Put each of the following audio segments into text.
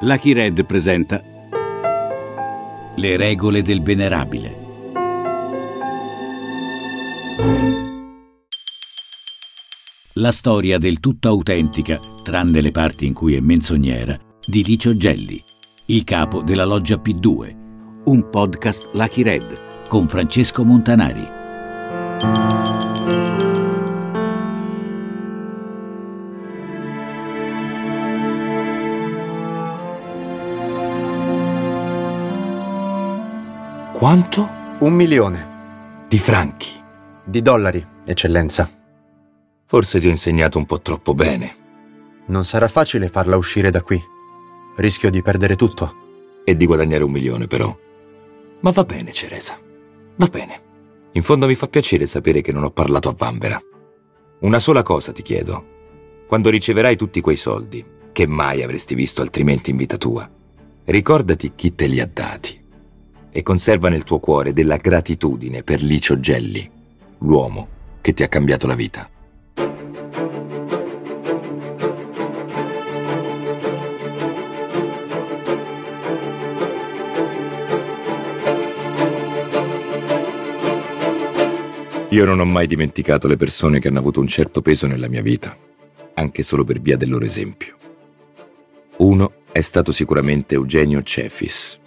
Lucky Red presenta Le regole del venerabile. La storia del tutto autentica, tranne le parti in cui è menzognera, di Licio Gelli, il capo della loggia P2, un podcast Lucky Red con Francesco Montanari. Quanto? Un milione Di franchi. di dollari, eccellenza. Forse ti ho insegnato un po' troppo bene. Non sarà facile farla uscire da qui. Rischio di perdere tutto. E di guadagnare un milione, però. Ma va bene, Ceresa. Va bene. In fondo mi fa piacere sapere che non ho parlato a Vanvera. Una sola cosa ti chiedo. Quando riceverai tutti quei soldi, che mai avresti visto altrimenti in vita tua, ricordati chi te li ha dati. E conserva nel tuo cuore della gratitudine per Licio Gelli, l'uomo che ti ha cambiato la vita. Io non ho mai dimenticato le persone che hanno avuto un certo peso nella mia vita, anche solo per via del loro esempio. Uno è stato sicuramente Eugenio Cefis.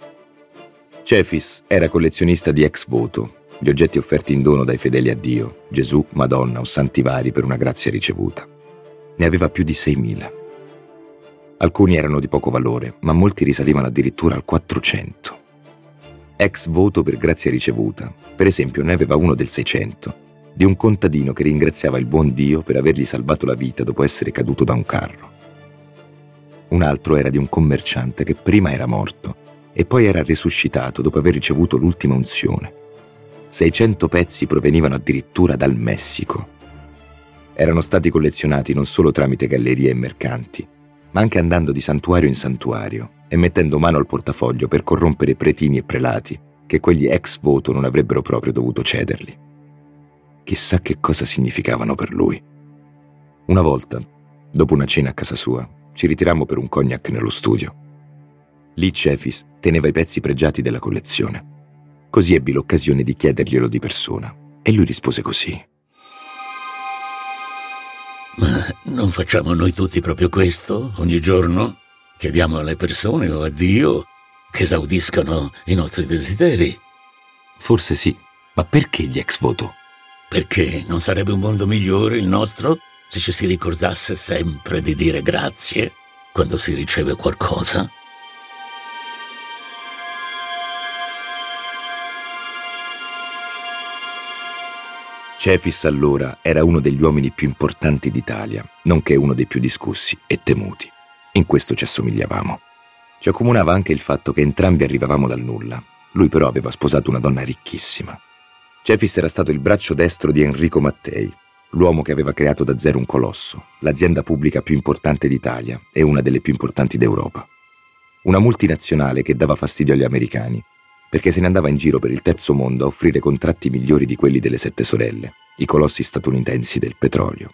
Cefis era collezionista di ex voto, gli oggetti offerti in dono dai fedeli a Dio, Gesù, Madonna o santi vari per una grazia ricevuta. Ne aveva più di 6.000. Alcuni erano di poco valore, ma molti risalivano addirittura al 400 ex voto per grazia ricevuta. Per esempio, ne aveva uno del 600, di un contadino che ringraziava il buon Dio per avergli salvato la vita dopo essere caduto da un carro. Un altro era di un commerciante che prima era morto e poi era risuscitato dopo aver ricevuto l'ultima unzione. 600 pezzi provenivano addirittura dal Messico. Erano stati collezionati non solo tramite gallerie e mercanti, ma anche andando di santuario in santuario e mettendo mano al portafoglio per corrompere pretini e prelati che quegli ex voto non avrebbero proprio dovuto cederli. Chissà che cosa significavano per lui. Una volta, dopo una cena a casa sua, ci ritirammo per un cognac nello studio. Lì Cefis teneva i pezzi pregiati della collezione. Così ebbi l'occasione di chiederglielo di persona e lui rispose così. Ma non facciamo noi tutti proprio questo ogni giorno? Chiediamo alle persone o a Dio che esaudiscano i nostri desideri. Forse sì, ma perché gli ex voto? Perché non sarebbe un mondo migliore il nostro se ci si ricordasse sempre di dire grazie quando si riceve qualcosa? Cefis allora era uno degli uomini più importanti d'Italia, nonché uno dei più discussi e temuti. In questo ci assomigliavamo. Ci accomunava anche il fatto che entrambi arrivavamo dal nulla. Lui però aveva sposato una donna ricchissima. Cefis era stato il braccio destro di Enrico Mattei, l'uomo che aveva creato da zero un colosso, l'azienda pubblica più importante d'Italia e una delle più importanti d'Europa. Una multinazionale che dava fastidio agli americani, perché se ne andava in giro per il terzo mondo a offrire contratti migliori di quelli delle sette sorelle, i colossi statunitensi del petrolio.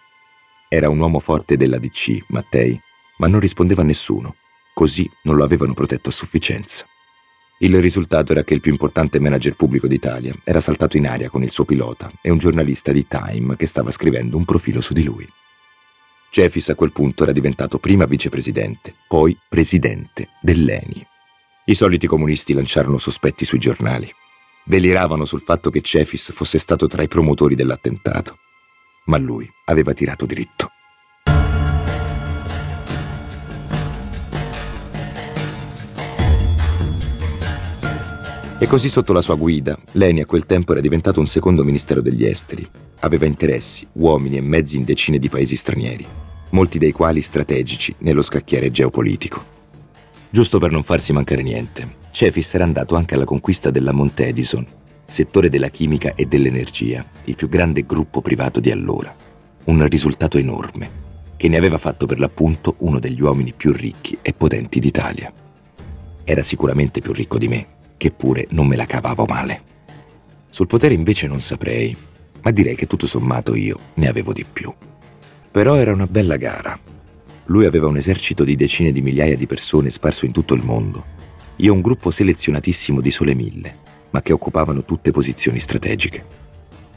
Era un uomo forte della DC, Mattei, ma non rispondeva a nessuno, così non lo avevano protetto a sufficienza. Il risultato era che il più importante manager pubblico d'Italia era saltato in aria con il suo pilota e un giornalista di Time che stava scrivendo un profilo su di lui. Cefis a quel punto era diventato prima vicepresidente, poi presidente dell'ENI. I soliti comunisti lanciarono sospetti sui giornali. Deliravano sul fatto che Cefis fosse stato tra i promotori dell'attentato. Ma lui aveva tirato dritto. E così sotto la sua guida, Leni a quel tempo era diventato un secondo ministero degli esteri. Aveva interessi, uomini e mezzi in decine di paesi stranieri, molti dei quali strategici nello scacchiere geopolitico. Giusto per non farsi mancare niente, Cefis era andato anche alla conquista della Mount Edison, settore della chimica e dell'energia, il più grande gruppo privato di allora. Un risultato enorme, che ne aveva fatto per l'appunto uno degli uomini più ricchi e potenti d'Italia. Era sicuramente più ricco di me, che pure non me la cavavo male. Sul potere invece non saprei, ma direi che tutto sommato io ne avevo di più. Però era una bella gara. Lui aveva un esercito di decine di migliaia di persone sparso in tutto il mondo. Io un gruppo selezionatissimo di sole mille, ma che occupavano tutte posizioni strategiche.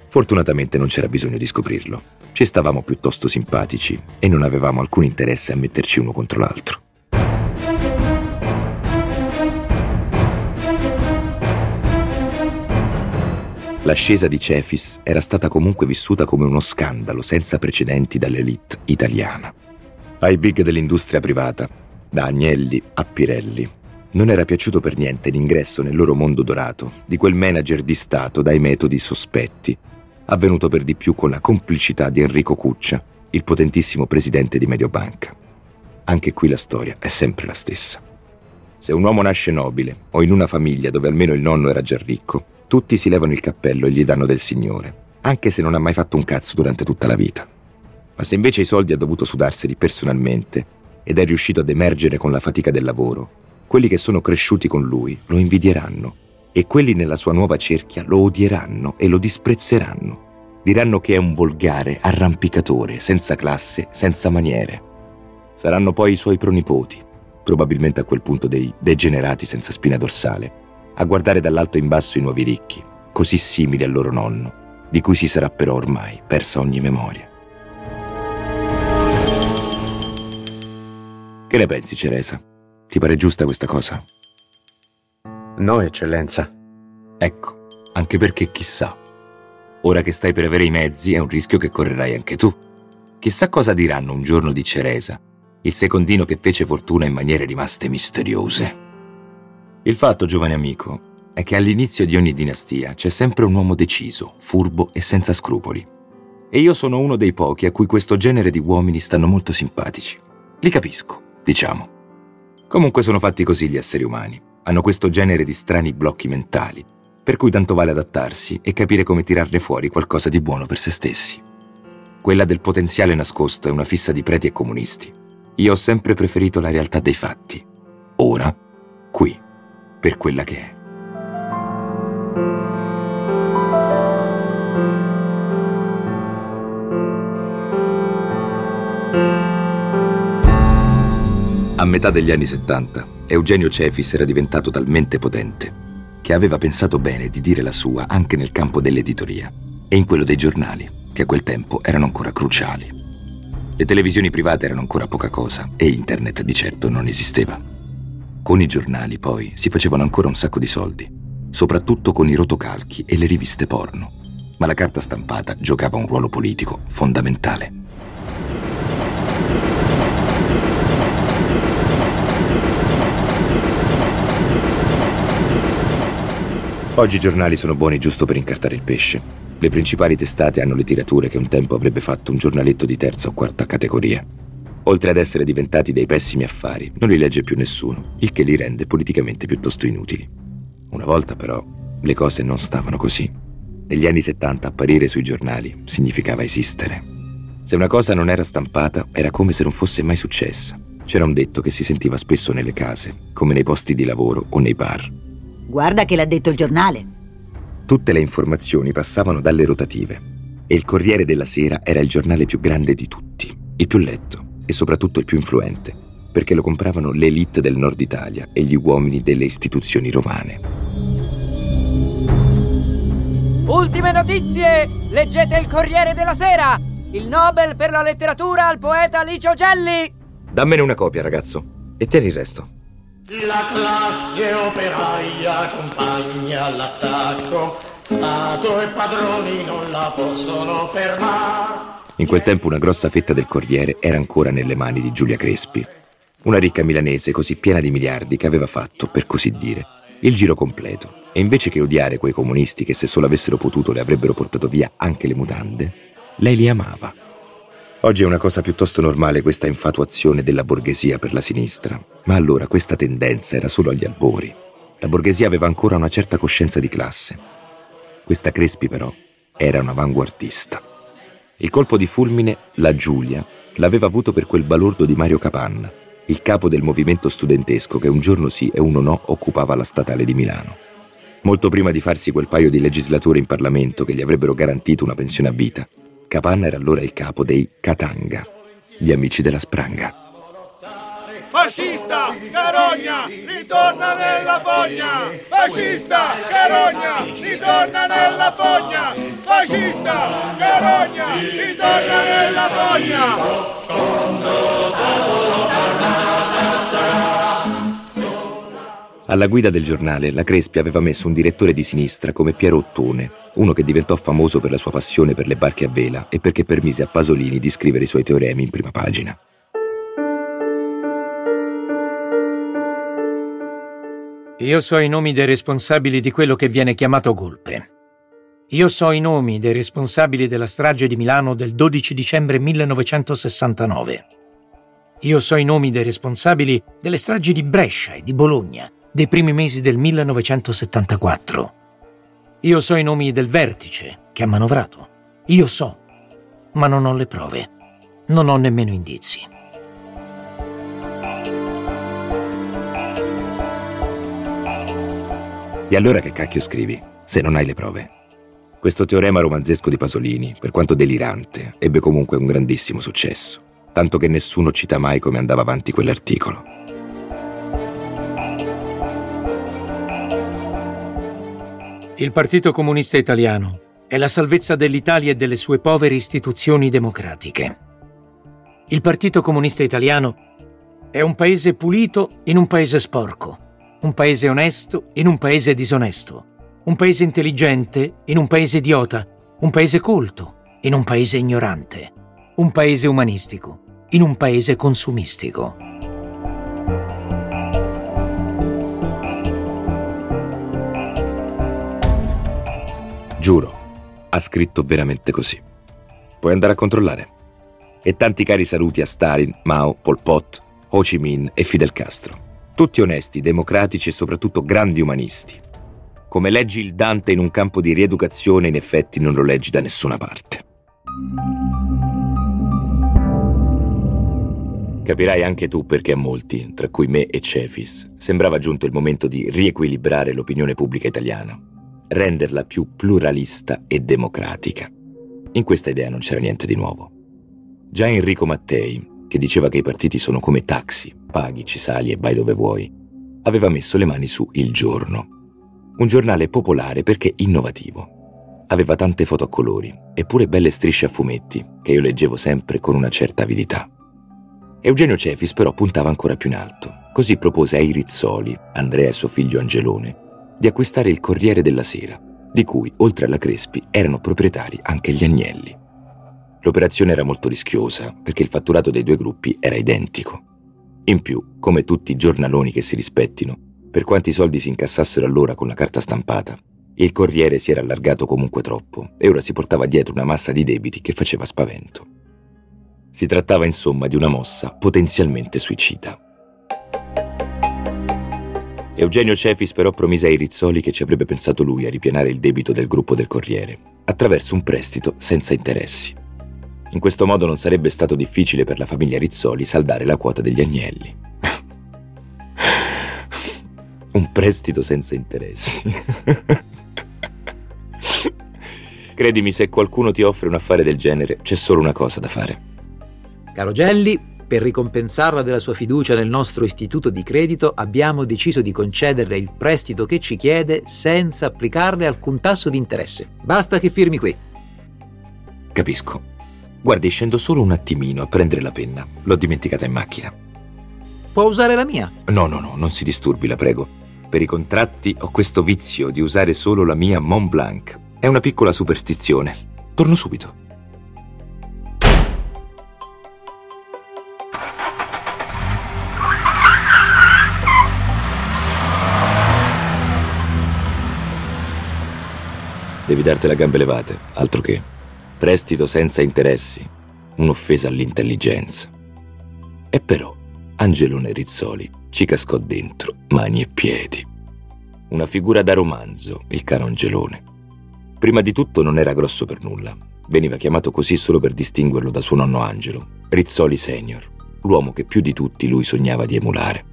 Fortunatamente non c'era bisogno di scoprirlo. Ci stavamo piuttosto simpatici e non avevamo alcun interesse a metterci uno contro l'altro. L'ascesa di Cefis era stata comunque vissuta come uno scandalo senza precedenti dall'elite italiana. Ai big dell'industria privata, da Agnelli a Pirelli, non era piaciuto per niente l'ingresso nel loro mondo dorato di quel manager di Stato dai metodi sospetti, avvenuto per di più con la complicità di Enrico Cuccia, il potentissimo presidente di Mediobanca. Anche qui la storia è sempre la stessa. Se un uomo nasce nobile o in una famiglia dove almeno il nonno era già ricco, tutti si levano il cappello e gli danno del Signore, anche se non ha mai fatto un cazzo durante tutta la vita. Ma se invece i soldi ha dovuto sudarseli personalmente ed è riuscito ad emergere con la fatica del lavoro, quelli che sono cresciuti con lui lo invidieranno e quelli nella sua nuova cerchia lo odieranno e lo disprezzeranno. Diranno che è un volgare arrampicatore, senza classe, senza maniere. Saranno poi i suoi pronipoti, probabilmente a quel punto dei degenerati senza spina dorsale, a guardare dall'alto in basso i nuovi ricchi, così simili al loro nonno, di cui si sarà però ormai persa ogni memoria. Che ne pensi, Ceresa? Ti pare giusta questa cosa? No, eccellenza. Ecco, anche perché chissà. Ora che stai per avere i mezzi è un rischio che correrai anche tu. Chissà cosa diranno un giorno di Ceresa, il secondino che fece fortuna in maniere rimaste misteriose. Il fatto, giovane amico, è che all'inizio di ogni dinastia c'è sempre un uomo deciso, furbo e senza scrupoli. E io sono uno dei pochi a cui questo genere di uomini stanno molto simpatici. Li capisco, diciamo. Comunque sono fatti così gli esseri umani. Hanno questo genere di strani blocchi mentali, per cui tanto vale adattarsi e capire come tirarne fuori qualcosa di buono per se stessi. Quella del potenziale nascosto è una fissa di preti e comunisti. Io ho sempre preferito la realtà dei fatti. Ora, qui per quella che è. A metà degli anni 70, Eugenio Cefis era diventato talmente potente che aveva pensato bene di dire la sua anche nel campo dell'editoria e in quello dei giornali, che a quel tempo erano ancora cruciali. Le televisioni private erano ancora poca cosa e internet di certo non esisteva. Con i giornali, poi, si facevano ancora un sacco di soldi, soprattutto con i rotocalchi e le riviste porno, ma la carta stampata giocava un ruolo politico fondamentale. Oggi i giornali sono buoni giusto per incartare il pesce. Le principali testate hanno le tirature che un tempo avrebbe fatto un giornaletto di terza o quarta categoria. Oltre ad essere diventati dei pessimi affari, non li legge più nessuno, il che li rende politicamente piuttosto inutili. Una volta però le cose non stavano così. Negli anni 70 apparire sui giornali significava esistere. Se una cosa non era stampata era come se non fosse mai successa. C'era un detto che si sentiva spesso nelle case, come nei posti di lavoro o nei bar. Guarda che l'ha detto il giornale. Tutte le informazioni passavano dalle rotative e il Corriere della Sera era il giornale più grande di tutti, il più letto e soprattutto il più influente, perché lo compravano l'elite del nord Italia e gli uomini delle istituzioni romane. Ultime notizie! Leggete il Corriere della Sera! Il Nobel per la letteratura al poeta Licio Gelli! Dammene una copia, ragazzo, e tieni il resto. La classe operaia accompagna l'attacco, Stato e padroni non la possono fermare. In quel tempo una grossa fetta del Corriere era ancora nelle mani di Giulia Crespi, una ricca milanese così piena di miliardi che aveva fatto, per così dire, il giro completo. E invece che odiare quei comunisti che se solo avessero potuto le avrebbero portato via anche le mutande, lei li amava. Oggi è una cosa piuttosto normale questa infatuazione della borghesia per la sinistra, ma allora questa tendenza era solo agli albori. La borghesia aveva ancora una certa coscienza di classe. Questa Crespi però era un'avanguardista. Il colpo di fulmine, la Giulia, l'aveva avuto per quel balordo di Mario Capanna, il capo del movimento studentesco che un giorno sì e uno no occupava la statale di Milano. Molto prima di farsi quel paio di legislatori in Parlamento che gli avrebbero garantito una pensione a vita, Capanna era allora il capo dei Katanga, gli amici della spranga. Fascista, carogna, ritorna nella fogna! Fascista, carogna, ritorna nella fogna! Fascista, carogna, ritorna nella fogna! Alla guida del giornale, la Crespi aveva messo un direttore di sinistra come Piero Ottone, uno che diventò famoso per la sua passione per le barche a vela e perché permise a Pasolini di scrivere i suoi teoremi in prima pagina. Io so i nomi dei responsabili di quello che viene chiamato golpe. Io so i nomi dei responsabili della strage di Milano del 12 dicembre 1969. Io so i nomi dei responsabili delle stragi di Brescia e di Bologna dei primi mesi del 1974. Io so i nomi del vertice che ha manovrato. Io so, ma non ho le prove. Non ho nemmeno indizi. E allora che cacchio scrivi, se non hai le prove? Questo teorema romanzesco di Pasolini, per quanto delirante, ebbe comunque un grandissimo successo, tanto che nessuno cita mai come andava avanti quell'articolo. Il Partito Comunista Italiano è la salvezza dell'Italia e delle sue povere istituzioni democratiche. Il Partito Comunista Italiano è un paese pulito in un paese sporco, un paese onesto in un paese disonesto, un paese intelligente in un paese idiota, un paese colto in un paese ignorante, un paese umanistico in un paese consumistico. Giuro, ha scritto veramente così. Puoi andare a controllare. E tanti cari saluti a Stalin, Mao, Pol Pot, Ho Chi Minh e Fidel Castro. Tutti onesti, democratici e soprattutto grandi umanisti. Come leggi il Dante in un campo di rieducazione, in effetti non lo leggi da nessuna parte. Capirai anche tu perché a molti, tra cui me e Cefis, sembrava giunto il momento di riequilibrare l'opinione pubblica italiana, renderla più pluralista e democratica. In questa idea non c'era niente di nuovo. Già Enrico Mattei, che diceva che i partiti sono come taxi, paghi, ci sali e vai dove vuoi, aveva messo le mani su Il Giorno, un giornale popolare perché innovativo. Aveva tante foto a colori, eppure belle strisce a fumetti, che io leggevo sempre con una certa avidità. Eugenio Cefis però puntava ancora più in alto, così propose ai Rizzoli, Andrea e suo figlio Angelone, di acquistare il Corriere della Sera, di cui, oltre alla Crespi, erano proprietari anche gli Agnelli. L'operazione era molto rischiosa, perché il fatturato dei due gruppi era identico. In più, come tutti i giornaloni che si rispettino, per quanti soldi si incassassero allora con la carta stampata, il Corriere si era allargato comunque troppo e ora si portava dietro una massa di debiti che faceva spavento. Si trattava insomma di una mossa potenzialmente suicida. Eugenio Cefis però promise ai Rizzoli che ci avrebbe pensato lui a ripianare il debito del gruppo del Corriere, attraverso un prestito senza interessi. In questo modo non sarebbe stato difficile per la famiglia Rizzoli saldare la quota degli agnelli. un prestito senza interessi. Credimi, se qualcuno ti offre un affare del genere, c'è solo una cosa da fare. Caro Gelli, per ricompensarla della sua fiducia nel nostro istituto di credito, abbiamo deciso di concederle il prestito che ci chiede senza applicarle alcun tasso di interesse. Basta che firmi qui. Capisco. Guardi, scendo solo un attimino a prendere la penna. L'ho dimenticata in macchina. Può usare la mia? No, no, no, non si disturbi, la prego. Per i contratti ho questo vizio di usare solo la mia Mont Blanc. È una piccola superstizione. Torno subito. Devi dartela a gambe levate, altro che. Prestito senza interessi, un'offesa all'intelligenza. E però Angelone Rizzoli ci cascò dentro mani e piedi. Una figura da romanzo, il caro Angelone. Prima di tutto non era grosso per nulla. Veniva chiamato così solo per distinguerlo da suo nonno Angelo, Rizzoli Senior, l'uomo che più di tutti lui sognava di emulare.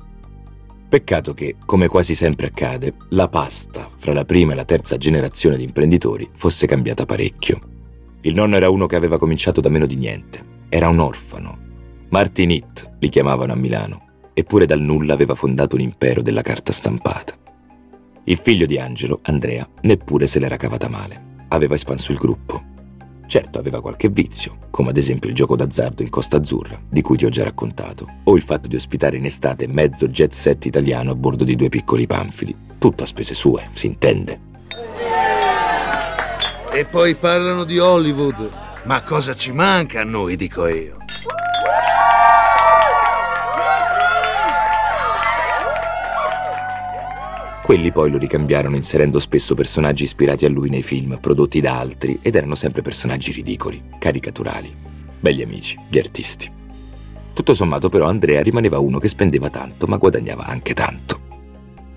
Peccato che, come quasi sempre accade, la pasta fra la prima e la terza generazione di imprenditori fosse cambiata parecchio. Il nonno era uno che aveva cominciato da meno di niente. Era un orfano. Martin It li chiamavano a Milano. eppure dal nulla aveva fondato un impero della carta stampata. Il figlio di Angelo, Andrea, neppure se l'era cavata male. Aveva espanso il gruppo. Certo aveva qualche vizio, come ad esempio il gioco d'azzardo in Costa Azzurra, di cui ti ho già raccontato, o il fatto di ospitare in estate mezzo jet set italiano a bordo di due piccoli panfili. Tutto a spese sue, si intende. E poi parlano di Hollywood. Ma cosa ci manca a noi, dico io? Quelli poi lo ricambiarono inserendo spesso personaggi ispirati a lui nei film prodotti da altri ed erano sempre personaggi ridicoli, caricaturali. Belli amici, gli artisti. Tutto sommato però Andrea rimaneva uno che spendeva tanto ma guadagnava anche tanto.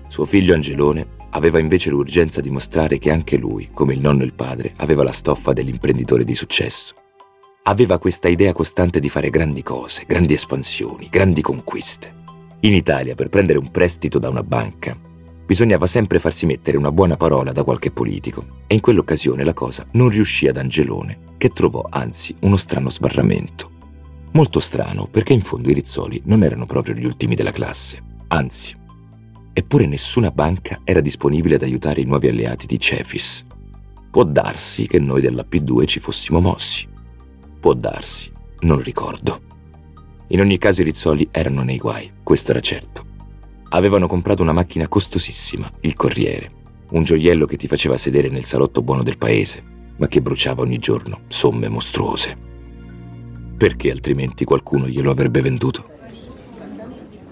Suo figlio Angelone aveva invece l'urgenza di mostrare che anche lui, come il nonno e il padre, aveva la stoffa dell'imprenditore di successo. Aveva questa idea costante di fare grandi cose, grandi espansioni, grandi conquiste. In Italia, per prendere un prestito da una banca, bisognava sempre farsi mettere una buona parola da qualche politico e in quell'occasione la cosa non riuscì ad Angelone, che trovò anzi uno strano sbarramento. Molto strano perché in fondo i Rizzoli non erano proprio gli ultimi della classe, anzi. Eppure nessuna banca era disponibile ad aiutare i nuovi alleati di Cefis. Può darsi che noi della P2 ci fossimo mossi. Può darsi, non ricordo. In ogni caso i Rizzoli erano nei guai, questo era certo avevano comprato una macchina costosissima, il Corriere, un gioiello che ti faceva sedere nel salotto buono del paese, ma che bruciava ogni giorno somme mostruose. Perché altrimenti qualcuno glielo avrebbe venduto?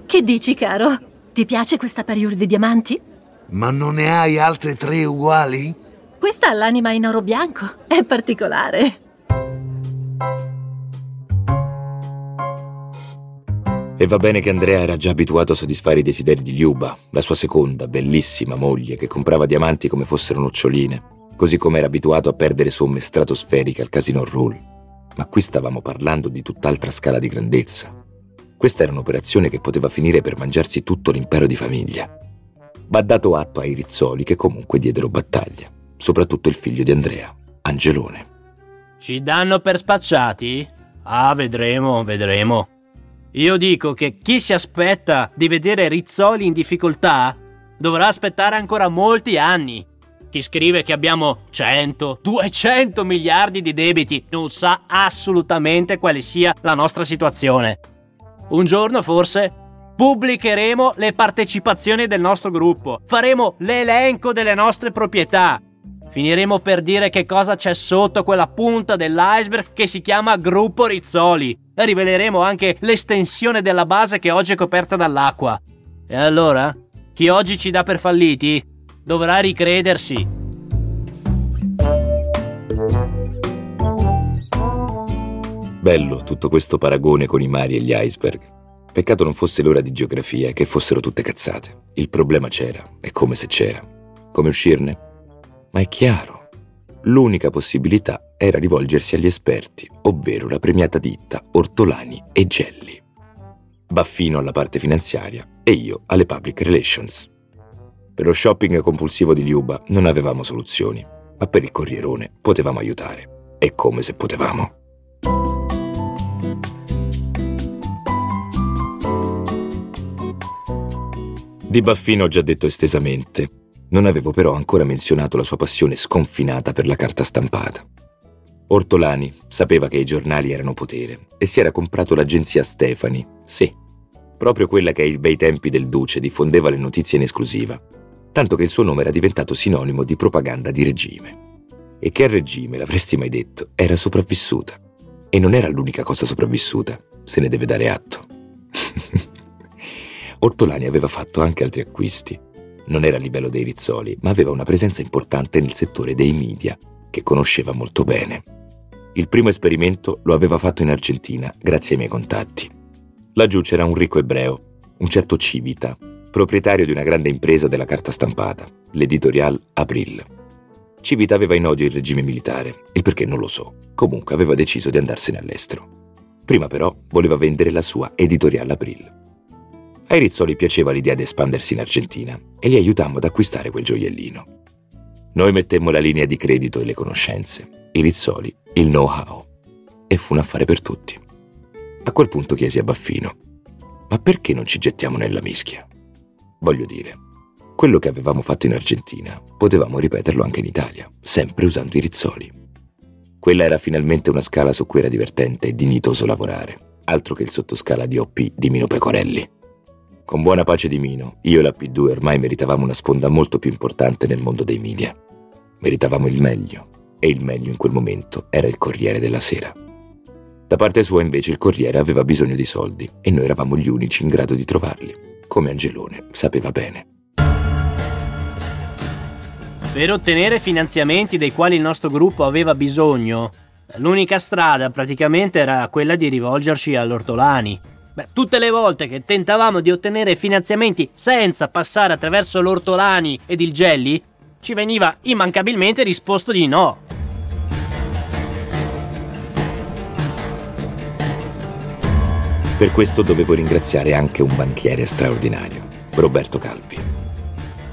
Che dici, caro? Ti piace questa parure di diamanti? Ma non ne hai altre tre uguali? Questa ha l'anima in oro bianco. È particolare. E va bene che Andrea era già abituato a soddisfare i desideri di Liuba, la sua seconda, bellissima moglie che comprava diamanti come fossero noccioline, così come era abituato a perdere somme stratosferiche al Casino Rule. Ma qui stavamo parlando di tutt'altra scala di grandezza. Questa era un'operazione che poteva finire per mangiarsi tutto l'impero di famiglia. Va dato atto ai Rizzoli che comunque diedero battaglia, soprattutto il figlio di Andrea, Angelone. Ci danno per spacciati? Ah, vedremo, vedremo. Io dico che chi si aspetta di vedere Rizzoli in difficoltà dovrà aspettare ancora molti anni. Chi scrive che abbiamo 100, 200 miliardi di debiti non sa assolutamente quale sia la nostra situazione. Un giorno forse pubblicheremo le partecipazioni del nostro gruppo, faremo l'elenco delle nostre proprietà, finiremo per dire che cosa c'è sotto quella punta dell'iceberg che si chiama Gruppo Rizzoli riveleremo anche l'estensione della base che oggi è coperta dall'acqua. E allora, chi oggi ci dà per falliti dovrà ricredersi. Bello tutto questo paragone con i mari e gli iceberg. Peccato non fosse l'ora di geografia e che fossero tutte cazzate. Il problema c'era, è come se c'era. Come uscirne? Ma è chiaro. L'unica possibilità era rivolgersi agli esperti, ovvero la premiata ditta Ortolani e Gelli. Baffino alla parte finanziaria e io alle public relations. Per lo shopping compulsivo di Liuba non avevamo soluzioni, ma per il corrierone potevamo aiutare. E come se potevamo. Di Baffino ho già detto estesamente, non avevo però ancora menzionato la sua passione sconfinata per la carta stampata. Ortolani sapeva che i giornali erano potere e si era comprato l'agenzia Stefani, sì, proprio quella che ai bei tempi del Duce diffondeva le notizie in esclusiva, tanto che il suo nome era diventato sinonimo di propaganda di regime. E che al regime, l'avresti mai detto, era sopravvissuta. E non era l'unica cosa sopravvissuta, se ne deve dare atto. Ortolani aveva fatto anche altri acquisti. Non era a livello dei Rizzoli, ma aveva una presenza importante nel settore dei media, che conosceva molto bene. Il primo esperimento lo aveva fatto in Argentina, grazie ai miei contatti. Laggiù c'era un ricco ebreo, un certo Civita, proprietario di una grande impresa della carta stampata, l'editorial April. Civita aveva in odio il regime militare, il perché non lo so. Comunque aveva deciso di andarsene all'estero. Prima però voleva vendere la sua editorial April. Ai Rizzoli piaceva l'idea di espandersi in Argentina e li aiutammo ad acquistare quel gioiellino. Noi mettemmo la linea di credito e le conoscenze, i Rizzoli il know-how. E fu un affare per tutti. A quel punto chiesi a Baffino: ma perché non ci gettiamo nella mischia? Voglio dire, quello che avevamo fatto in Argentina potevamo ripeterlo anche in Italia, sempre usando i rizzoli. Quella era finalmente una scala su cui era divertente e dignitoso lavorare, altro che il sottoscala di OP di Mino Pecorelli. Con buona pace di Mino, io e la P2 ormai meritavamo una sponda molto più importante nel mondo dei media. Meritavamo il meglio, e il meglio in quel momento era il Corriere della Sera. Da parte sua invece il Corriere aveva bisogno di soldi e noi eravamo gli unici in grado di trovarli, come Angelone sapeva bene. Per ottenere finanziamenti dei quali il nostro gruppo aveva bisogno, l'unica strada praticamente era quella di rivolgerci all'Ortolani. Beh, tutte le volte che tentavamo di ottenere finanziamenti senza passare attraverso l'Ortolani ed il Gelli, ci veniva immancabilmente risposto di no. Per questo dovevo ringraziare anche un banchiere straordinario, Roberto Calvi.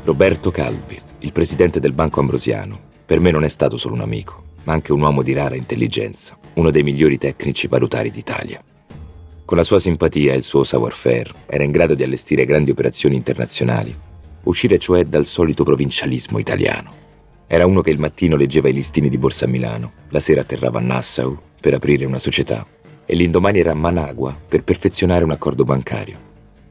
Roberto Calvi, il presidente del Banco Ambrosiano, per me non è stato solo un amico, ma anche un uomo di rara intelligenza, uno dei migliori tecnici valutari d'Italia. Con la sua simpatia e il suo savoir-faire era in grado di allestire grandi operazioni internazionali, uscire cioè dal solito provincialismo italiano. Era uno che il mattino leggeva i listini di Borsa a Milano, la sera atterrava a Nassau per aprire una società e l'indomani era a Managua per perfezionare un accordo bancario.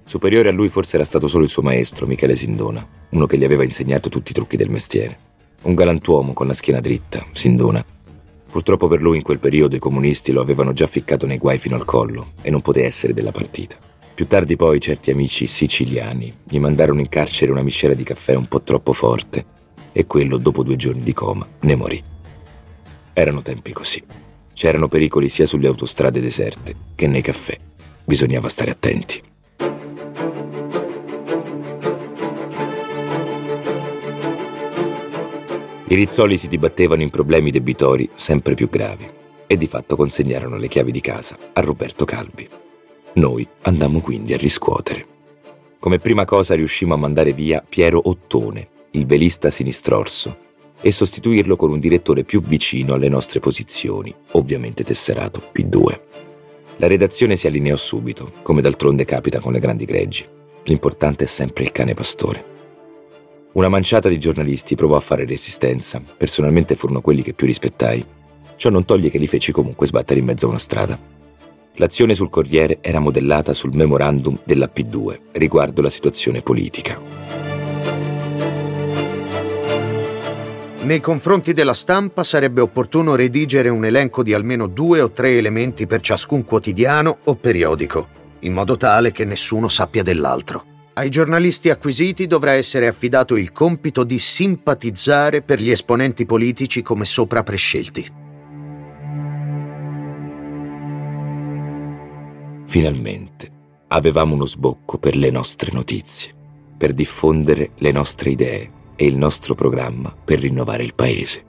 Superiore a lui forse era stato solo il suo maestro, Michele Sindona, uno che gli aveva insegnato tutti i trucchi del mestiere. Un galantuomo con la schiena dritta, Sindona. Purtroppo per lui in quel periodo i comunisti lo avevano già ficcato nei guai fino al collo e non poté essere della partita. Più tardi poi certi amici siciliani gli mandarono in carcere una miscela di caffè un po' troppo forte e quello, dopo due giorni di coma, ne morì. Erano tempi così. C'erano pericoli sia sulle autostrade deserte che nei caffè. Bisognava stare attenti. I Rizzoli si dibattevano in problemi debitori sempre più gravi e di fatto consegnarono le chiavi di casa a Roberto Calvi. Noi andammo quindi a riscuotere. Come prima cosa riuscimmo a mandare via Piero Ottone, il velista sinistrorso, e sostituirlo con un direttore più vicino alle nostre posizioni, ovviamente tesserato P2. La redazione si allineò subito, come d'altronde capita con le grandi greggi. L'importante è sempre il cane pastore. Una manciata di giornalisti provò a fare resistenza, personalmente furono quelli che più rispettai. Ciò non toglie che li feci comunque sbattere in mezzo a una strada. L'azione sul Corriere era modellata sul memorandum della P2 riguardo la situazione politica. Nei confronti della stampa sarebbe opportuno redigere un elenco di almeno due o tre elementi per ciascun quotidiano o periodico, in modo tale che nessuno sappia dell'altro. Ai giornalisti acquisiti dovrà essere affidato il compito di simpatizzare per gli esponenti politici come sopra prescelti. Finalmente avevamo uno sbocco per le nostre notizie, per diffondere le nostre idee e il nostro programma per rinnovare il paese.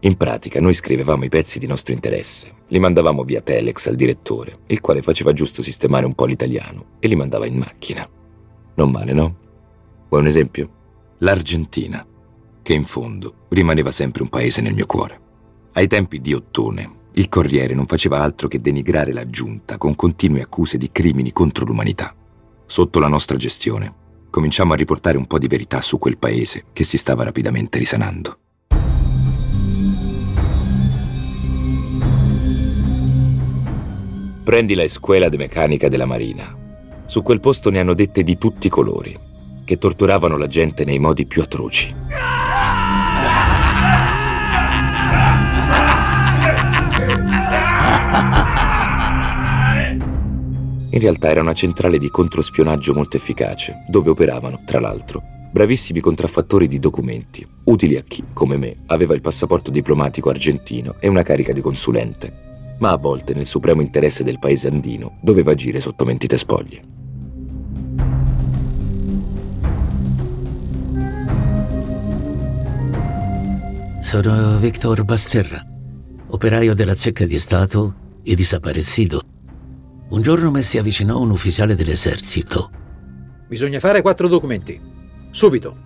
In pratica noi scrivevamo i pezzi di nostro interesse, li mandavamo via telex al direttore, il quale faceva giusto sistemare un po' l'italiano e li mandava in macchina. Non male, no? Vuoi un esempio? L'Argentina, che in fondo rimaneva sempre un paese nel mio cuore. Ai tempi di Ottone, il Corriere non faceva altro che denigrare la giunta con continue accuse di crimini contro l'umanità. Sotto la nostra gestione, cominciamo a riportare un po' di verità su quel paese che si stava rapidamente risanando. Prendi la Escuela de Meccanica della Marina, su quel posto ne hanno dette di tutti i colori, che torturavano la gente nei modi più atroci. In realtà era una centrale di controspionaggio molto efficace, dove operavano, tra l'altro, bravissimi contraffattori di documenti, utili a chi, come me, aveva il passaporto diplomatico argentino e una carica di consulente, ma a volte nel supremo interesse del paese andino doveva agire sotto mentite spoglie. Sono Victor Basterra, operaio della zecca di Stato e desaparecido. Un giorno mi si avvicinò un ufficiale dell'esercito. Bisogna fare quattro documenti. Subito.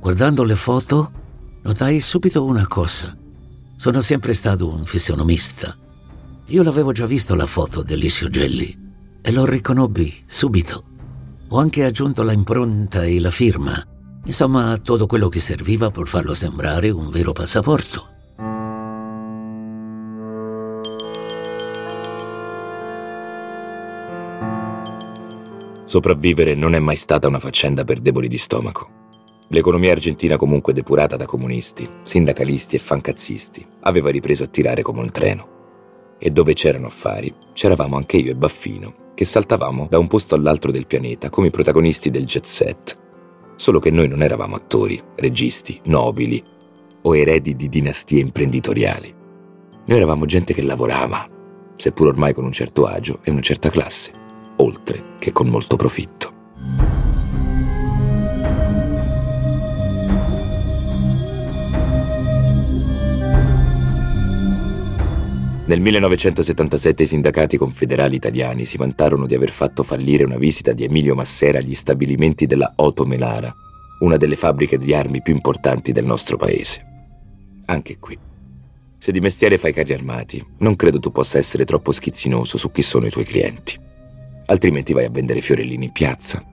Guardando le foto, notai subito una cosa. Sono sempre stato un fisionomista. Io l'avevo già visto la foto dell'Isio Gelli. e lo riconobbi subito. Ho anche aggiunto la impronta e la firma. Insomma, tutto quello che serviva per farlo sembrare un vero passaporto. Sopravvivere non è mai stata una faccenda per deboli di stomaco. L'economia argentina comunque depurata da comunisti, sindacalisti e fancazzisti aveva ripreso a tirare come un treno. E dove c'erano affari, c'eravamo anche io e Baffino, che saltavamo da un posto all'altro del pianeta come i protagonisti del jet set. Solo che noi non eravamo attori, registi, nobili o eredi di dinastie imprenditoriali. Noi eravamo gente che lavorava, seppur ormai con un certo agio e una certa classe oltre che con molto profitto. Nel 1977 i sindacati confederali italiani si vantarono di aver fatto fallire una visita di Emilio Massera agli stabilimenti della Otto Melara, una delle fabbriche di armi più importanti del nostro paese. Anche qui. Se di mestiere fai carri armati, non credo tu possa essere troppo schizzinoso su chi sono i tuoi clienti altrimenti vai a vendere fiorellini in piazza.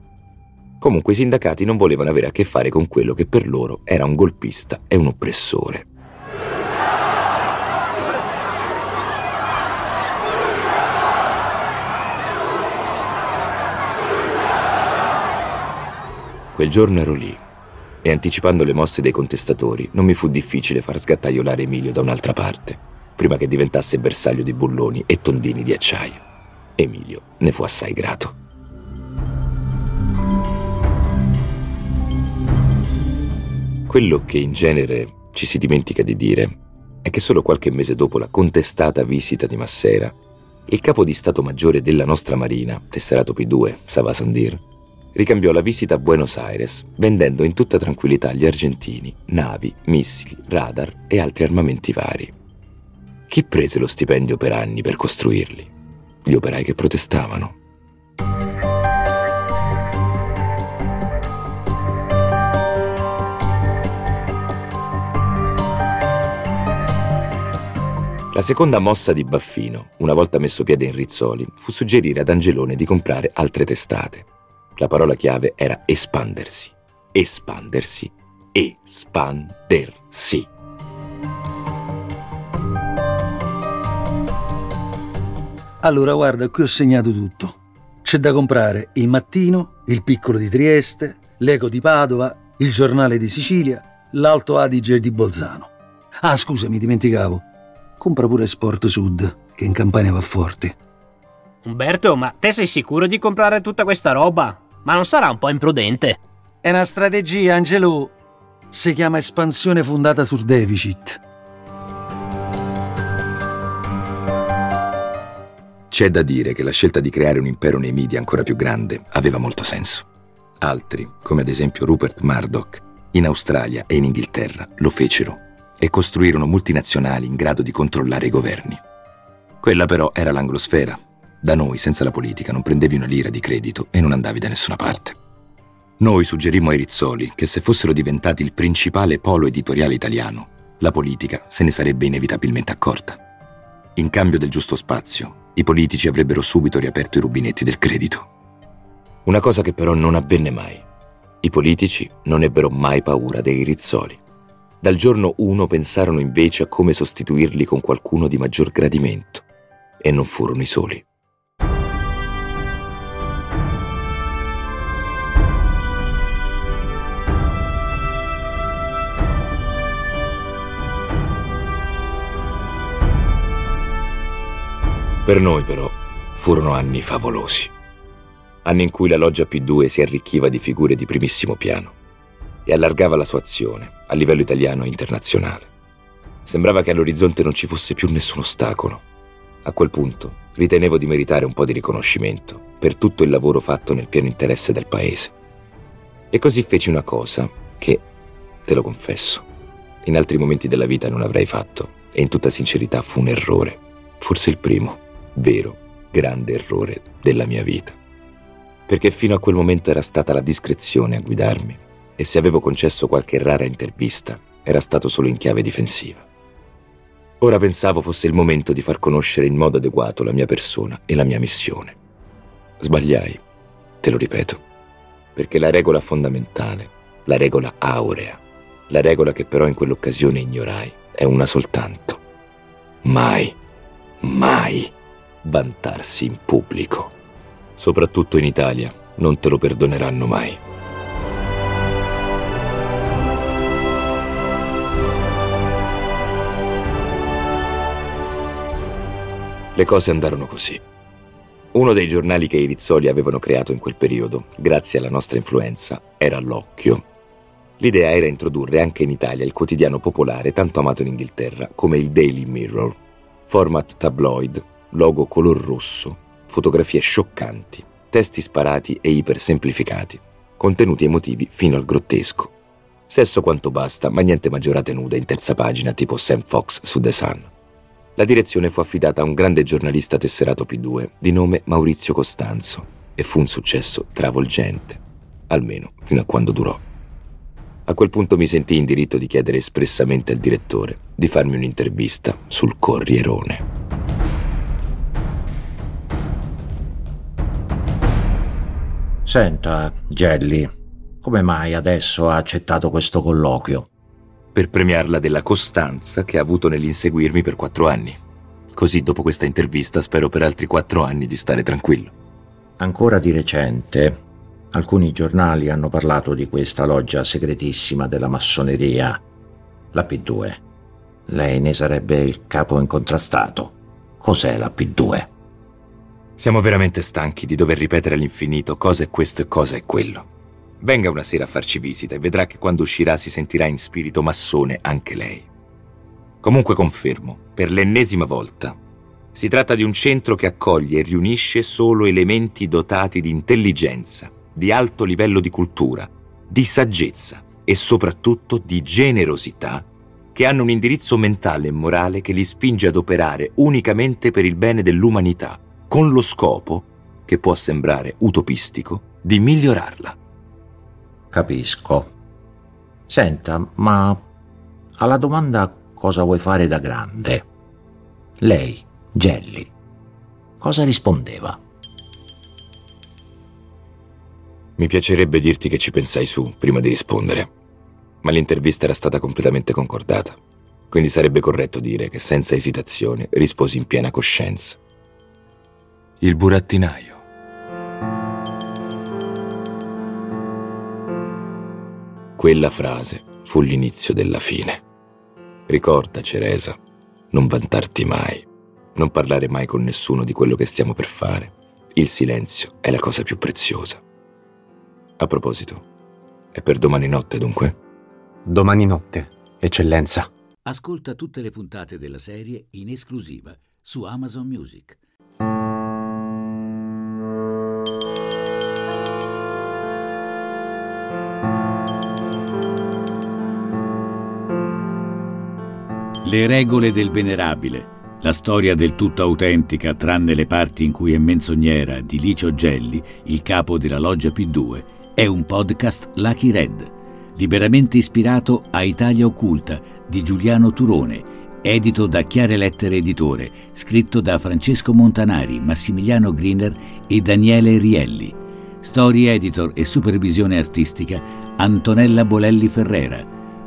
Comunque i sindacati non volevano avere a che fare con quello che per loro era un golpista e un oppressore. Quel giorno ero lì e anticipando le mosse dei contestatori non mi fu difficile far sgattaiolare Emilio da un'altra parte, prima che diventasse bersaglio di bulloni e tondini di acciaio. Emilio ne fu assai grato. Quello che in genere ci si dimentica di dire è che solo qualche mese dopo la contestata visita di Massera, il capo di Stato Maggiore della nostra Marina, tesserato P2, Sava Sandir, ricambiò la visita a Buenos Aires vendendo in tutta tranquillità agli argentini navi, missili, radar e altri armamenti vari. Chi prese lo stipendio per anni per costruirli? gli operai che protestavano. La seconda mossa di Baffino, una volta messo piede in Rizzoli, fu suggerire ad Angelone di comprare altre testate. La parola chiave era espandersi. Espandersi. Espandersi. Allora, guarda, qui ho segnato tutto. C'è da comprare il Mattino, il Piccolo di Trieste, l'Eco di Padova, il Giornale di Sicilia, l'Alto Adige di Bolzano. Ah, scusa, mi dimenticavo. Compra pure Sport Sud, che in Campania va forte. Umberto, ma te sei sicuro di comprare tutta questa roba? Ma non sarà un po' imprudente? È una strategia, Angelo. Si chiama espansione fondata sul deficit. C'è da dire che la scelta di creare un impero nei media ancora più grande aveva molto senso. Altri, come ad esempio Rupert Murdoch, in Australia e in Inghilterra, lo fecero e costruirono multinazionali in grado di controllare i governi. Quella però era l'anglosfera. Da noi, senza la politica, non prendevi una lira di credito e non andavi da nessuna parte. Noi suggerimmo ai Rizzoli che se fossero diventati il principale polo editoriale italiano, la politica se ne sarebbe inevitabilmente accorta. In cambio del giusto spazio, i politici avrebbero subito riaperto i rubinetti del credito. Una cosa che però non avvenne mai. I politici non ebbero mai paura dei rizzoli. Dal giorno 1 pensarono invece a come sostituirli con qualcuno di maggior gradimento. E non furono i soli. Per noi però furono anni favolosi. Anni in cui la loggia P2 si arricchiva di figure di primissimo piano e allargava la sua azione a livello italiano e internazionale. Sembrava che all'orizzonte non ci fosse più nessun ostacolo. A quel punto ritenevo di meritare un po' di riconoscimento per tutto il lavoro fatto nel pieno interesse del paese. E così feci una cosa che, te lo confesso, in altri momenti della vita non avrei fatto e in tutta sincerità fu un errore, forse il primo vero, grande errore della mia vita. Perché fino a quel momento era stata la discrezione a guidarmi e se avevo concesso qualche rara intervista era stato solo in chiave difensiva. Ora pensavo fosse il momento di far conoscere in modo adeguato la mia persona e la mia missione. Sbagliai, te lo ripeto, perché la regola fondamentale, la regola aurea, la regola che però in quell'occasione ignorai, è una soltanto. Mai, mai vantarsi in pubblico. Soprattutto in Italia, non te lo perdoneranno mai. Le cose andarono così. Uno dei giornali che i Rizzoli avevano creato in quel periodo, grazie alla nostra influenza, era L'Occhio. L'idea era introdurre anche in Italia il quotidiano popolare tanto amato in Inghilterra come il Daily Mirror. Format tabloid, logo color rosso, fotografie scioccanti, testi sparati e ipersemplificati, contenuti emotivi fino al grottesco. Sesso quanto basta, ma niente maggiorate nude in terza pagina tipo Sam Fox su The Sun. La direzione fu affidata a un grande giornalista tesserato P2 di nome Maurizio Costanzo e fu un successo travolgente, almeno fino a quando durò. A quel punto mi sentii in diritto di chiedere espressamente al direttore di farmi un'intervista sul Corrierone. Senta, Gelli, come mai adesso ha accettato questo colloquio? per premiarla della costanza che ha avuto nell'inseguirmi per quattro anni. Così dopo questa intervista spero per altri quattro anni di stare tranquillo. Ancora di recente, alcuni giornali hanno parlato di questa loggia segretissima della massoneria, la P2. Lei ne sarebbe il capo incontrastato. Cos'è la P2? Siamo veramente stanchi di dover ripetere all'infinito cosa è questo e cosa è quello. Venga una sera a farci visita e vedrà che quando uscirà si sentirà in spirito massone anche lei. Comunque confermo, per l'ennesima volta, si tratta di un centro che accoglie e riunisce solo elementi dotati di intelligenza, di alto livello di cultura, di saggezza e soprattutto di generosità che hanno un indirizzo mentale e morale che li spinge ad operare unicamente per il bene dell'umanità, con lo scopo, che può sembrare utopistico, di migliorarla. Capisco. Senta, ma alla domanda cosa vuoi fare da grande, lei, Gelli, cosa rispondeva? Mi piacerebbe dirti che ci pensai su prima di rispondere, ma l'intervista era stata completamente concordata, quindi sarebbe corretto dire che senza esitazione risposi in piena coscienza. Il burattinaio. Quella frase fu l'inizio della fine. Ricorda, Ceresa, non vantarti mai, non parlare mai con nessuno di quello che stiamo per fare. Il silenzio è la cosa più preziosa. A proposito, è per domani notte dunque? Domani notte, eccellenza. Ascolta tutte le puntate della serie in esclusiva su Amazon Music. Le regole del venerabile, la storia del tutto autentica tranne le parti in cui è menzognera di Licio Gelli, il capo della loggia P2, è un podcast Lucky Red, liberamente ispirato a Italia Occulta di Giuliano Turone, edito da Chiare Lettere Editore, scritto da Francesco Montanari, Massimiliano Griner e Daniele Rielli. Story editor e supervisione artistica Antonella Bolelli Ferrera.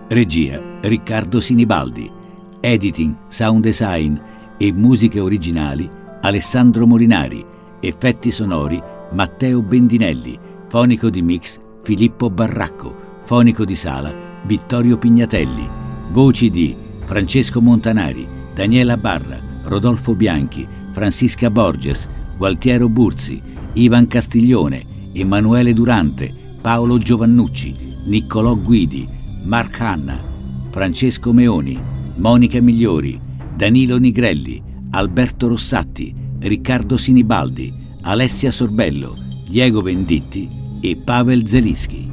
Regia Riccardo Sinibaldi. Editing, sound design e musiche originali Alessandro Molinari. Effetti sonori Matteo Bendinelli. Fonico di mix Filippo Barracco. Fonico di sala Vittorio Pignatelli. Voci di Francesco Montanari, Daniela Barra, Rodolfo Bianchi, Francisca Borges, Gualtiero Burzi, Ivan Castiglione, Emanuele Durante, Paolo Giovannucci, Niccolò Guidi, Mark Hanna, Francesco Meoni, Monica Migliori, Danilo Nigrelli, Alberto Rossatti, Riccardo Sinibaldi, Alessia Sorbello, Diego Venditti e Pavel Zelischi.